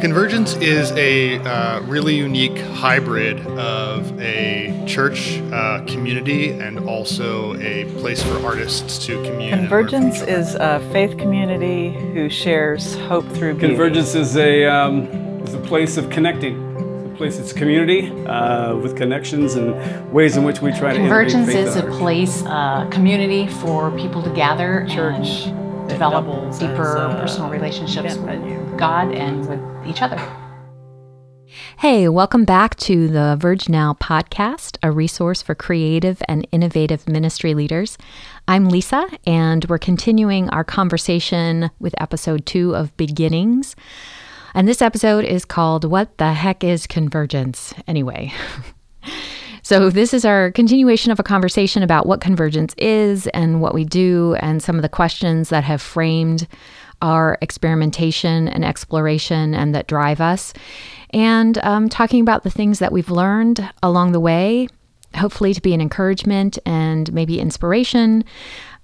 Convergence is a uh, really unique hybrid of a church uh, community and also a place for artists to commune. Convergence is a faith community who shares hope through beauty. Convergence is a, um, is a place of connecting. It's place, it's community uh, with connections and ways in which we try Convergence to Convergence is a place, uh, community for people to gather church. And develop deeper personal relationships with God and with each other. Hey, welcome back to the Verge Now podcast, a resource for creative and innovative ministry leaders. I'm Lisa, and we're continuing our conversation with episode two of Beginnings. And this episode is called What the Heck is Convergence? Anyway. So, this is our continuation of a conversation about what convergence is and what we do, and some of the questions that have framed our experimentation and exploration and that drive us, and um, talking about the things that we've learned along the way, hopefully to be an encouragement and maybe inspiration.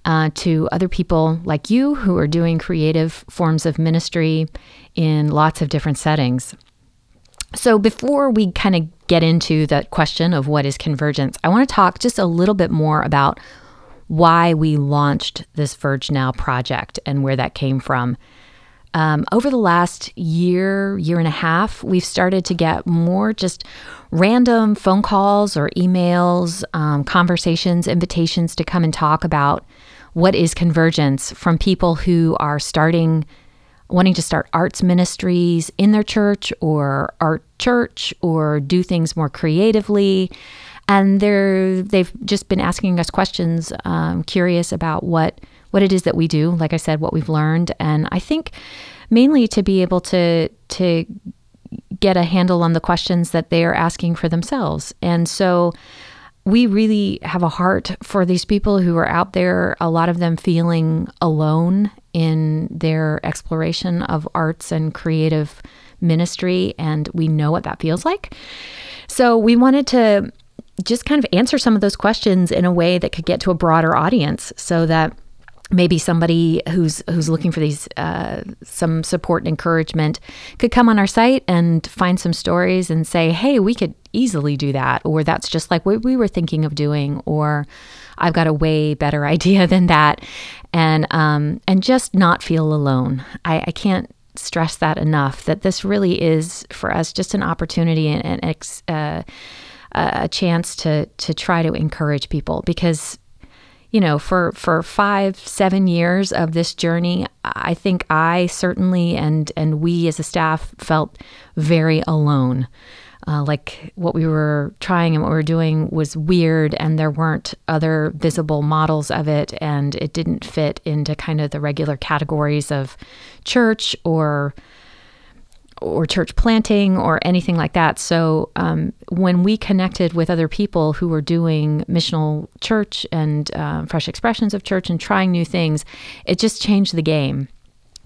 Uh, to other people like you who are doing creative forms of ministry in lots of different settings. So, before we kind of get into the question of what is convergence, I want to talk just a little bit more about why we launched this Verge Now project and where that came from. Um, over the last year, year and a half, we've started to get more just random phone calls or emails, um, conversations, invitations to come and talk about what is convergence from people who are starting wanting to start arts ministries in their church or art church or do things more creatively. And they're they've just been asking us questions, um, curious about what what it is that we do. Like I said, what we've learned, and I think mainly to be able to to get a handle on the questions that they are asking for themselves. And so we really have a heart for these people who are out there, a lot of them feeling alone in their exploration of arts and creative ministry. And we know what that feels like. So we wanted to just kind of answer some of those questions in a way that could get to a broader audience so that maybe somebody who's who's looking for these uh, some support and encouragement could come on our site and find some stories and say, "Hey, we could easily do that," or "That's just like what we were thinking of doing," or "I've got a way better idea than that," and um, and just not feel alone. I, I can't stress that enough. That this really is for us just an opportunity and, and uh, a chance to to try to encourage people because you know, for for five, seven years of this journey, I think I certainly and and we as a staff felt very alone. Uh, like what we were trying and what we were doing was weird, and there weren't other visible models of it, and it didn't fit into kind of the regular categories of church or or church planting or anything like that. So um, when we connected with other people who were doing missional church and uh, fresh expressions of church and trying new things, it just changed the game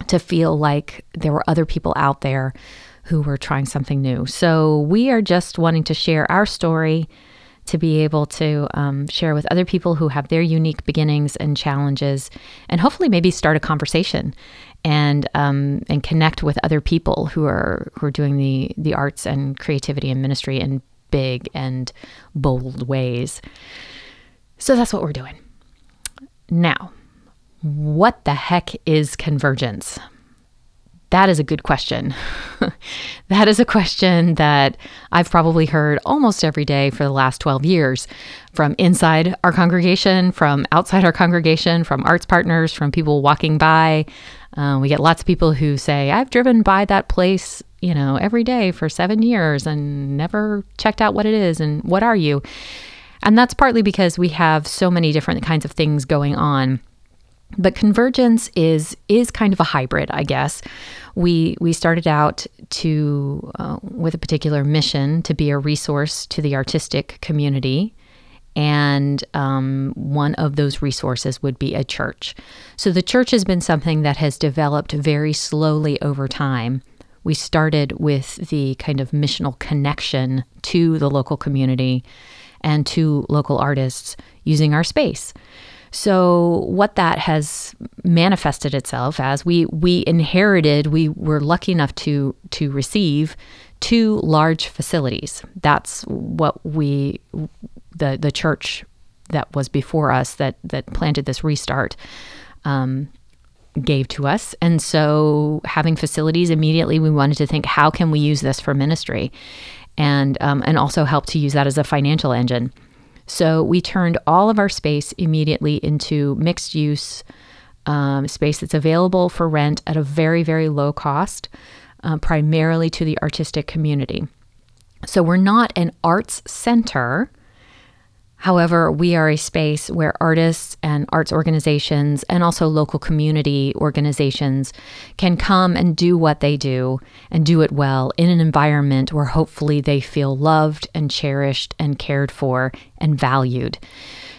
to feel like there were other people out there who were trying something new. So we are just wanting to share our story to be able to um, share with other people who have their unique beginnings and challenges, and hopefully maybe start a conversation and um, and connect with other people who are who are doing the the arts and creativity and ministry in big and bold ways. So that's what we're doing. Now, what the heck is convergence? That is a good question. that is a question that I've probably heard almost every day for the last 12 years from inside our congregation, from outside our congregation, from arts partners, from people walking by. Uh, we get lots of people who say, I've driven by that place, you know, every day for seven years and never checked out what it is and what are you? And that's partly because we have so many different kinds of things going on but convergence is is kind of a hybrid, I guess. We we started out to uh, with a particular mission to be a resource to the artistic community, and um, one of those resources would be a church. So the church has been something that has developed very slowly over time. We started with the kind of missional connection to the local community and to local artists using our space. So what that has manifested itself as we we inherited, we were lucky enough to to receive two large facilities. That's what we the the church that was before us that that planted this restart um, gave to us. And so having facilities immediately, we wanted to think how can we use this for ministry, and um, and also help to use that as a financial engine. So we turned all of our space immediately into mixed use um, space that's available for rent at a very very low cost, uh, primarily to the artistic community. So we're not an arts center However, we are a space where artists and arts organizations and also local community organizations can come and do what they do and do it well in an environment where hopefully they feel loved and cherished and cared for and valued.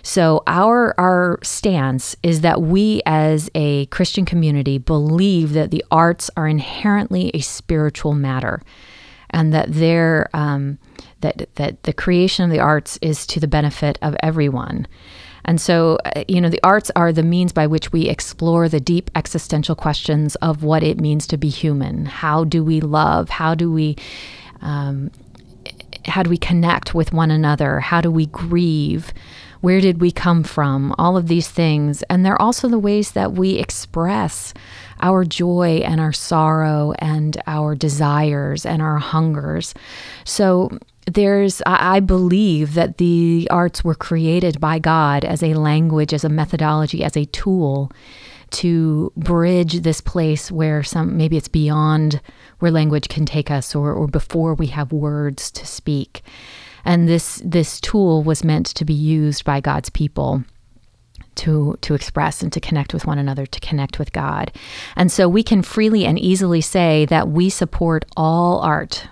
So our our stance is that we as a Christian community believe that the arts are inherently a spiritual matter and that they're um, that that the creation of the arts is to the benefit of everyone. And so, uh, you know, the arts are the means by which we explore the deep existential questions of what it means to be human. How do we love? How do we um, how do we connect with one another? How do we grieve? Where did we come from? All of these things. And they're also the ways that we express our joy and our sorrow and our desires and our hungers. So there's i believe that the arts were created by god as a language as a methodology as a tool to bridge this place where some maybe it's beyond where language can take us or, or before we have words to speak. And this this tool was meant to be used by god's people to to express and to connect with one another to connect with god. And so we can freely and easily say that we support all art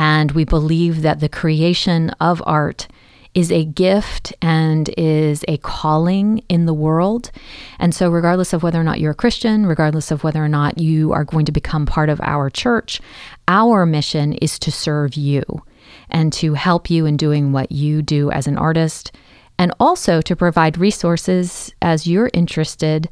and we believe that the creation of art is a gift and is a calling in the world. And so, regardless of whether or not you're a Christian, regardless of whether or not you are going to become part of our church, our mission is to serve you and to help you in doing what you do as an artist, and also to provide resources as you're interested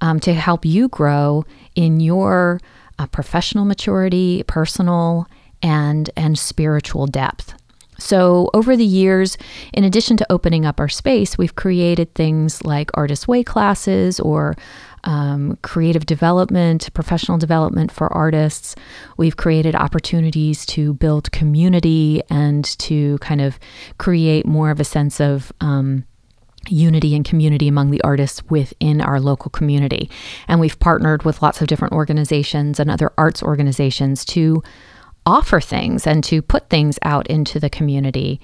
um, to help you grow in your uh, professional maturity, personal and and spiritual depth. So, over the years, in addition to opening up our space, we've created things like Artist Way classes or um, creative development, professional development for artists. We've created opportunities to build community and to kind of create more of a sense of um, unity and community among the artists within our local community. And we've partnered with lots of different organizations and other arts organizations to offer things and to put things out into the community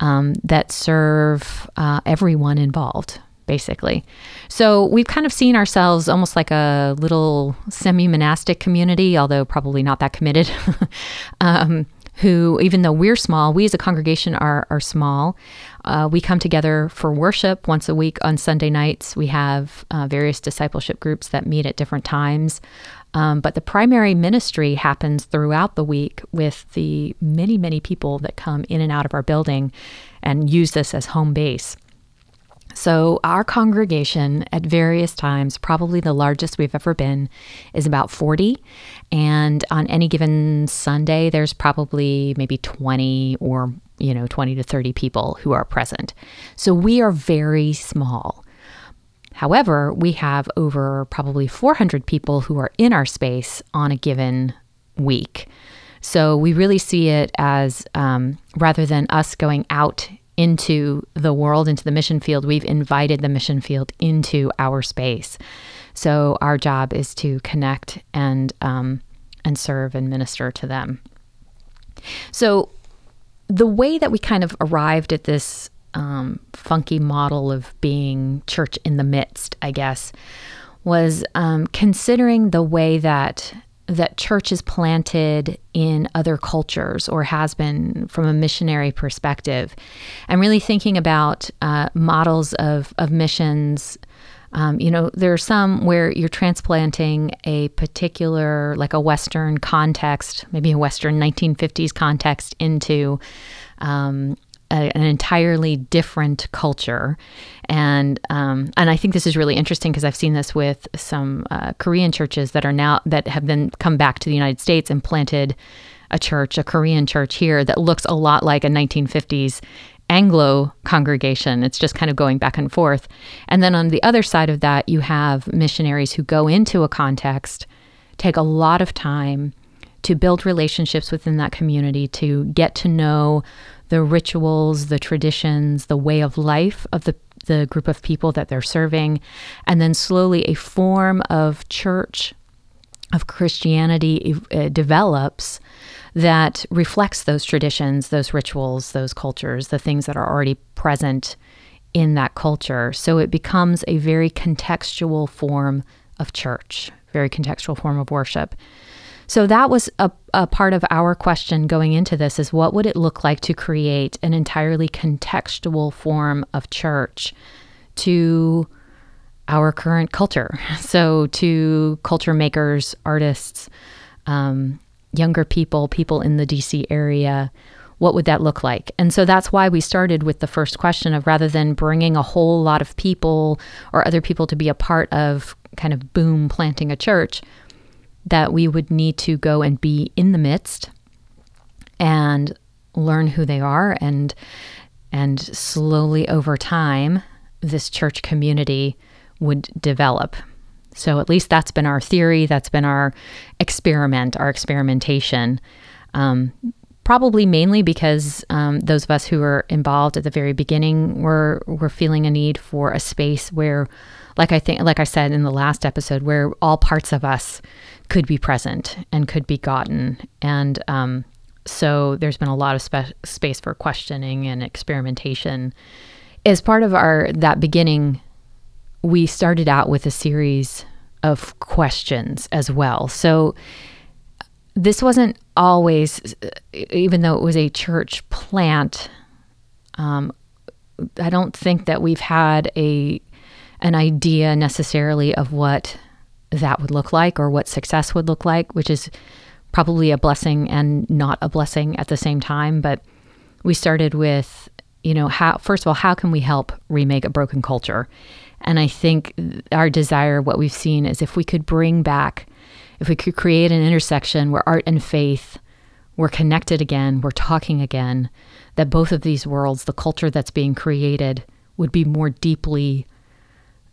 um, that serve uh, everyone involved, basically. So we've kind of seen ourselves almost like a little semi monastic community, although probably not that committed. um, who, even though we're small, we as a congregation are, are small. Uh, we come together for worship once a week on Sunday nights. We have uh, various discipleship groups that meet at different times. Um, but the primary ministry happens throughout the week with the many, many people that come in and out of our building and use this as home base. So, our congregation at various times, probably the largest we've ever been, is about 40. And on any given Sunday, there's probably maybe 20 or, you know, 20 to 30 people who are present. So, we are very small. However, we have over probably 400 people who are in our space on a given week. So we really see it as um, rather than us going out into the world, into the mission field, we've invited the mission field into our space. So our job is to connect and um, and serve and minister to them. So the way that we kind of arrived at this um, funky model of being church in the midst, I guess, was um, considering the way that that church is planted in other cultures or has been from a missionary perspective, and really thinking about uh, models of of missions. Um, you know, there are some where you're transplanting a particular, like a Western context, maybe a Western 1950s context, into um, a, an entirely different culture, and um, and I think this is really interesting because I've seen this with some uh, Korean churches that are now that have then come back to the United States and planted a church, a Korean church here that looks a lot like a 1950s Anglo congregation. It's just kind of going back and forth. And then on the other side of that, you have missionaries who go into a context, take a lot of time to build relationships within that community, to get to know the rituals, the traditions, the way of life of the, the group of people that they're serving, and then slowly a form of church, of Christianity uh, develops that reflects those traditions, those rituals, those cultures, the things that are already present in that culture. So it becomes a very contextual form of church, very contextual form of worship. So that was a, a part of our question going into this is what would it look like to create an entirely contextual form of church to our current culture? So to culture makers, artists, um, younger people, people in the DC area, what would that look like? And so that's why we started with the first question of rather than bringing a whole lot of people or other people to be a part of kind of boom planting a church, that we would need to go and be in the midst and learn who they are and and slowly over time this church community would develop so at least that's been our theory, that's been our experiment, our experimentation. Um, probably mainly because um, those of us who were involved at the very beginning were were feeling a need for a space where, like I think, like I said in the last episode, where all parts of us could be present and could be gotten, and um, so there's been a lot of spe- space for questioning and experimentation. As part of our that beginning we started out with a series of questions as well. So this wasn't always, even though it was a church plant. Um, I don't think that we've had a an idea necessarily of what that would look like or what success would look like, which is probably a blessing and not a blessing at the same time. But we started with, you know, how first of all, how can we help remake a broken culture? And I think our desire, what we've seen, is if we could bring back, if we could create an intersection where art and faith were connected again, we're talking again, that both of these worlds, the culture that's being created, would be more deeply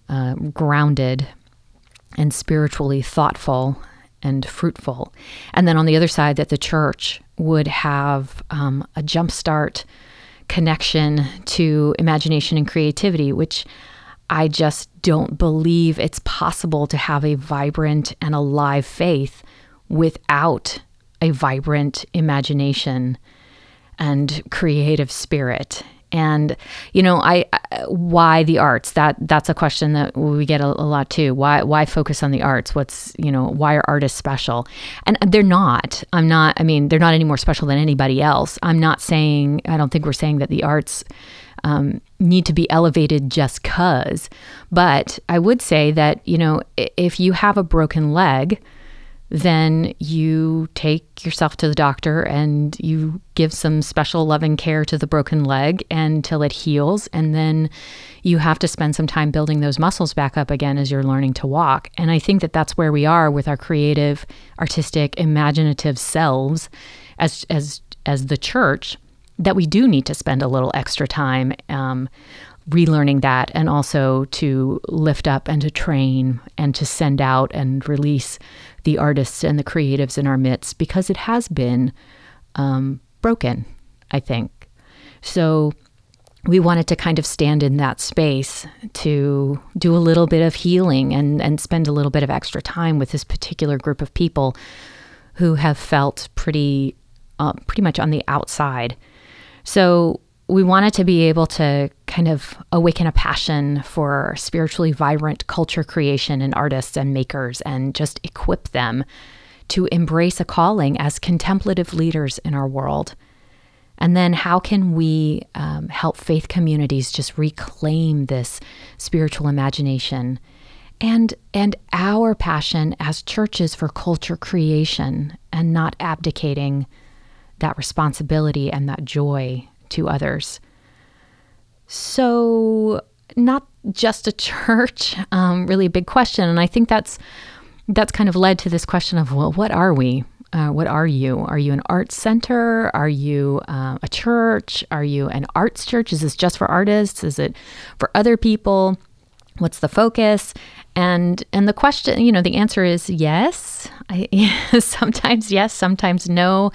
uh, grounded and spiritually thoughtful and fruitful. And then on the other side, that the church would have um, a jumpstart connection to imagination and creativity, which I just don't believe it's possible to have a vibrant and alive faith without a vibrant imagination and creative spirit. And you know, I, why the arts? That that's a question that we get a, a, lot too. Why why focus on the arts? What's you know why are artists special? And they're not. I'm not. I mean, they're not any more special than anybody else. I'm not saying. I don't think we're saying that the arts um, need to be elevated just cuz. But I would say that, you know, if you have a broken leg, then you take yourself to the doctor and you give some special loving care to the broken leg until it heals. And then you have to spend some time building those muscles back up again as you're learning to walk. And I think that that's where we are with our creative, artistic, imaginative selves as, as, as the church that we do need to spend a little extra time um, relearning that and also to lift up and to train and to send out and release the artists and the creatives in our midst because it has been um, broken, I think. So we wanted to kind of stand in that space to do a little bit of healing and, and spend a little bit of extra time with this particular group of people who have felt pretty uh, pretty much on the outside so we wanted to be able to kind of awaken a passion for spiritually vibrant culture creation and artists and makers and just equip them to embrace a calling as contemplative leaders in our world. And then, how can we um, help faith communities just reclaim this spiritual imagination and, and our passion as churches for culture creation and not abdicating that responsibility and that joy to others. So, not just a church, um, really a big question. And I think that's that's kind of led to this question of, well, what are we? Uh, what are you? Are you an arts center? Are you uh, a church? Are you an arts church? Is this just for artists? Is it for other people? What's the focus? And and the question, you know, the answer is yes. I, sometimes yes, sometimes no.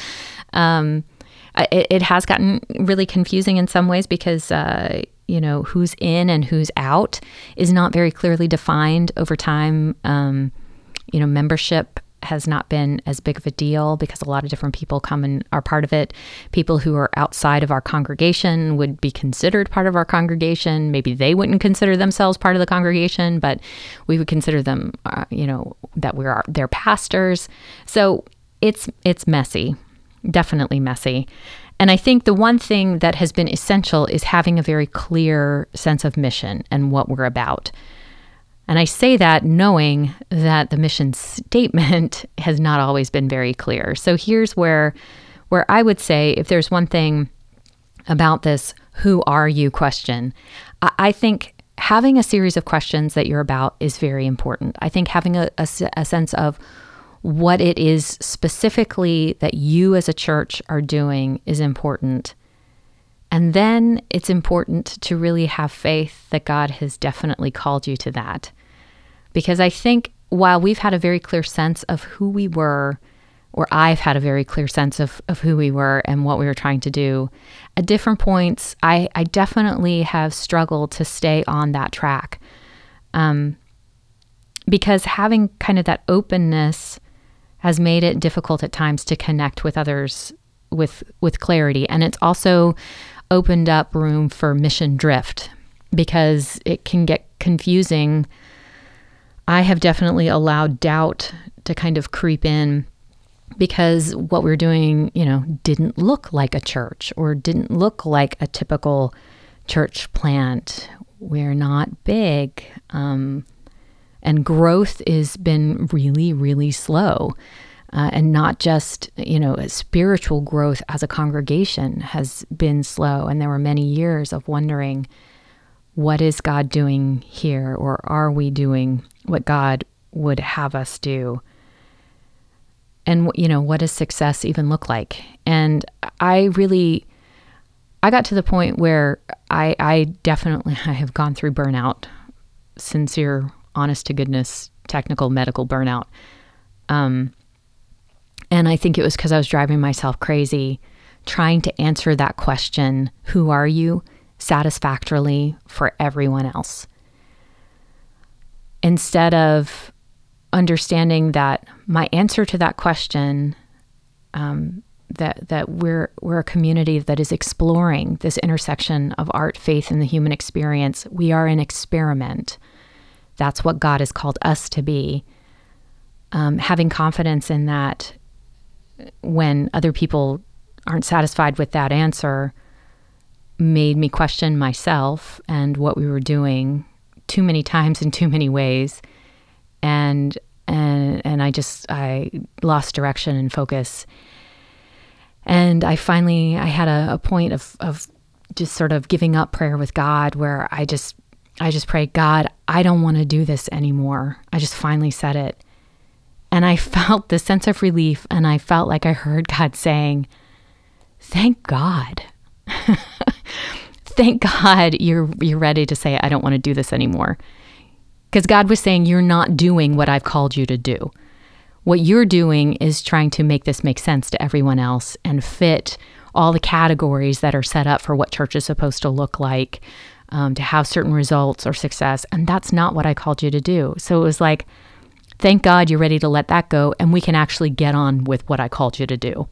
Um, it, it, has gotten really confusing in some ways because uh, you know who's in and who's out is not very clearly defined over time. Um, you know, membership has not been as big of a deal because a lot of different people come and are part of it. People who are outside of our congregation would be considered part of our congregation. Maybe they wouldn't consider themselves part of the congregation, but we would consider them, uh, you know, that we're their pastors. So it's it's messy, definitely messy. And I think the one thing that has been essential is having a very clear sense of mission and what we're about. And I say that knowing that the mission statement has not always been very clear. So here's where where I would say if there's one thing about this who are you question, I, think having a series of questions that you're about is very important. I think having a, a, a sense of what it is specifically that you as a church are doing is important. And then it's important to really have faith that God has definitely called you to that. Because I think while we've had a very clear sense of who we were, or I've had a very clear sense of, of who we were and what we were trying to do, at different points, I, I definitely have struggled to stay on that track. Um, because having kind of that openness has made it difficult at times to connect with others with with clarity and it's also opened up room for mission drift because it can get confusing I have definitely allowed doubt to kind of creep in because what we are doing, you know, didn't look like a church or didn't look like a typical church plant. We're not big. Um, and growth has been really, really slow. Uh, and not just, you know, spiritual growth as a congregation has been slow. And there were many years of wondering, what is God doing here? Or are we doing what God would have us do. And, you know, what does success even look like? And I really, I got to the point where I, I definitely I have gone through burnout, sincere, honest to goodness, technical medical burnout. Um, and I think it was because I was driving myself crazy trying to answer that question, who are you, satisfactorily for everyone else instead of understanding that my answer to that question um, that that we're we're a community that is exploring this intersection of art, faith, and the human experience. We are an experiment. That's what God has called us to be. Um, having confidence in that, when other people aren't satisfied with that answer, made me question myself and what we were doing too many times in too many ways and and and I just I lost direction and focus and I finally I had a, a point of of just sort of giving up prayer with God where I just I just prayed God I don't want to do this anymore I just finally said it and I felt this sense of relief and I felt like I heard God saying thank God thank God you're you're ready to say I don't want to do this anymore. Cuz God was saying you're not doing what I've called you to do. What you're doing is trying to make this make sense to everyone else and fit all the categories that are set up for what church is supposed to look like, um, to have certain results or success. And that's not what I called you to do. So it was like, thank God you're ready to let that go and we can actually get on with what I called you to do.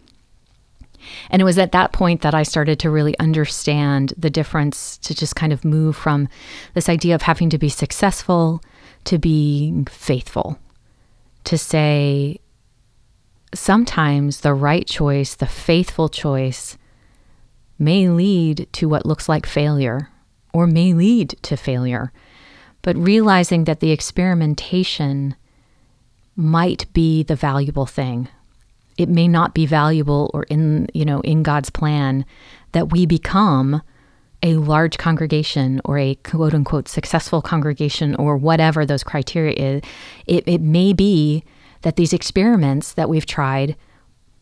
And it was at that point that I started to really understand the difference to just kind of move from this idea of having to be successful to being faithful. To say, sometimes the right choice, the faithful choice, may lead to what looks like failure or may lead to failure. But realizing that the experimentation might be the valuable thing it may not be valuable or in you know in God's plan that we become a large congregation or a quote unquote successful congregation or whatever those criteria is, it, it may be that these experiments that we've tried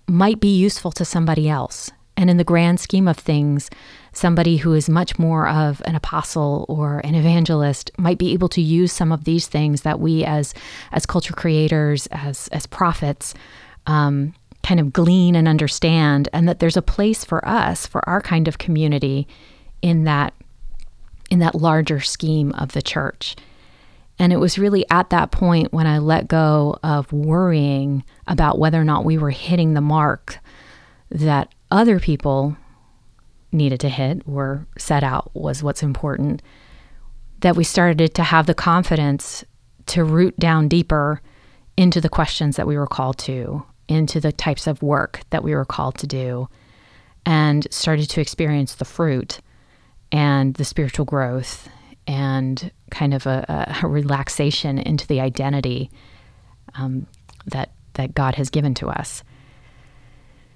might be useful to somebody else. And in the grand scheme of things, somebody who is much more of an apostle or an evangelist might be able to use some of these things that we as as culture creators, as as prophets, um, kind of glean and understand, and that there's a place for us, for our kind of community, in that in that larger scheme of the church. And it was really at that point when I let go of worrying about whether or not we were hitting the mark that other people needed to hit or set out was what's important, that we started to have the confidence to root down deeper into the questions that we were called to, into the types of work that we were called to do, and started to experience the fruit and the spiritual growth and kind of a, a relaxation into the identity um, that that God has given to us.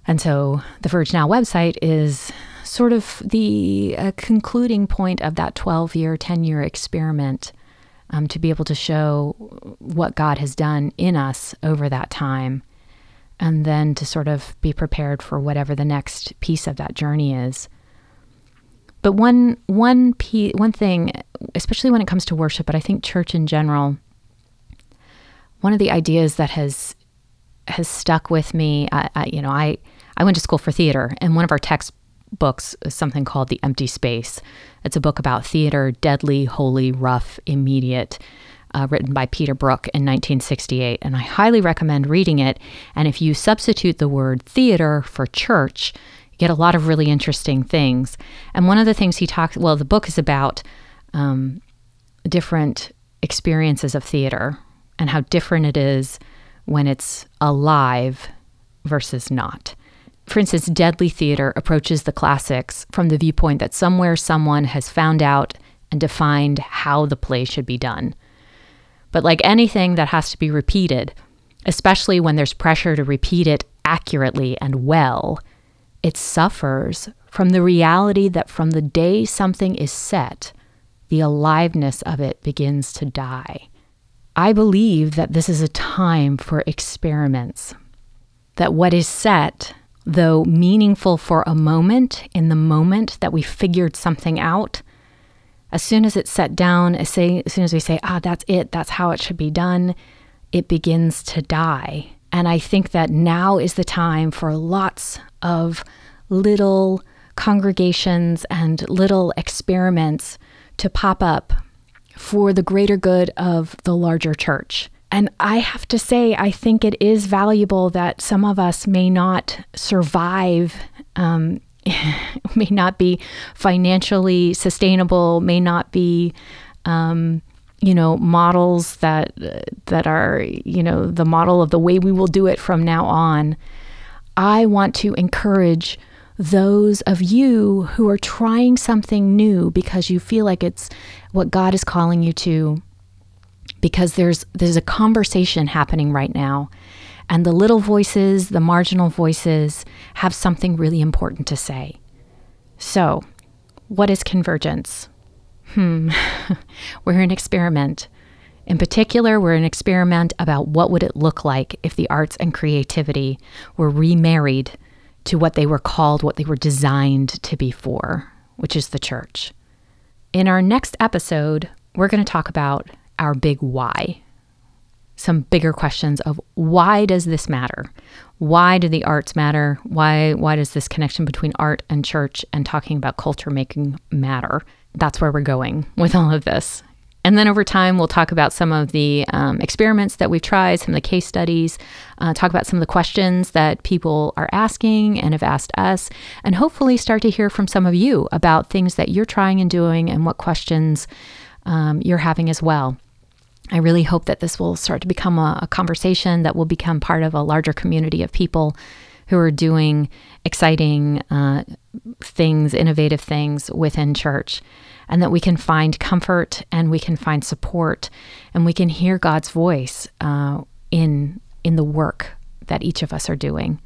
And so the Verge Now website is sort of the uh, concluding point of that 12 year, 10 year experiment um, to be able to show what God has done in us over that time. And then to sort of be prepared for whatever the next piece of that journey is. But one one p one thing, especially when it comes to worship, but I think church in general, one of the ideas that has has stuck with me. I, I, you know, I I went to school for theater, and one of our textbooks is something called The Empty Space. It's a book about theater, deadly, holy, rough, immediate. Uh, written by Peter Brook in 1968, and I highly recommend reading it. And if you substitute the word theater for church, you get a lot of really interesting things. And one of the things he talks, well, the book is about um, different experiences of theater and how different it is when it's alive versus not. For instance, Deadly Theater approaches the classics from the viewpoint that somewhere someone has found out and defined how the play should be done. But like anything that has to be repeated, especially when there's pressure to repeat it accurately and well, it suffers from the reality that from the day something is set, the aliveness of it begins to die. I believe that this is a time for experiments, that what is set, though meaningful for a moment, in the moment that we figured something out, as soon as it's set down, as, say, as soon as we say, ah, that's it, that's how it should be done, it begins to die. And I think that now is the time for lots of little congregations and little experiments to pop up for the greater good of the larger church. And I have to say, I think it is valuable that some of us may not survive, um, may not be financially sustainable, may not be, um, you know, models that that are, you know, the model of the way we will do it from now on. I want to encourage those of you who are trying something new because you feel like it's what God is calling you to because there's there's a conversation happening right now and the little voices, the marginal voices have something really important to say. So, what is convergence? Hmm. we're an experiment. In particular, we're an experiment about what would it look like if the arts and creativity were remarried to what they were called, what they were designed to be for, which is the church. In our next episode, we're going to talk about our big why. Some bigger questions of why does this matter? Why do the arts matter? Why why does this connection between art and church and talking about culture making matter? That's where we're going with all of this. And then over time, we'll talk about some of the um, experiments that we've tried, some of the case studies, uh, talk about some of the questions that people are asking and have asked us, and hopefully start to hear from some of you about things that you're trying and doing and what questions um, you're having as well. I really hope that this will start to become a, a conversation that will become part of a larger community of people who are doing exciting uh, things, innovative things within church and that we can find comfort and we can find support and we can hear God's voice uh, in in the work that each of us are doing.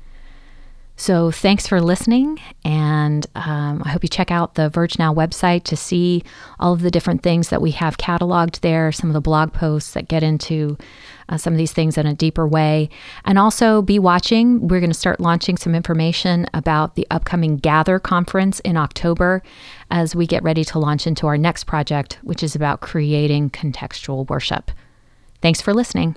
So thanks for listening, and um, I hope you check out the Verge Now website to see all of the different things that we have cataloged there, some of the blog posts that get into uh, some of these things in a deeper way. And also be watching. We're going to start launching some information about the upcoming Gather conference in October as we get ready to launch into our next project, which is about creating contextual worship. Thanks for listening.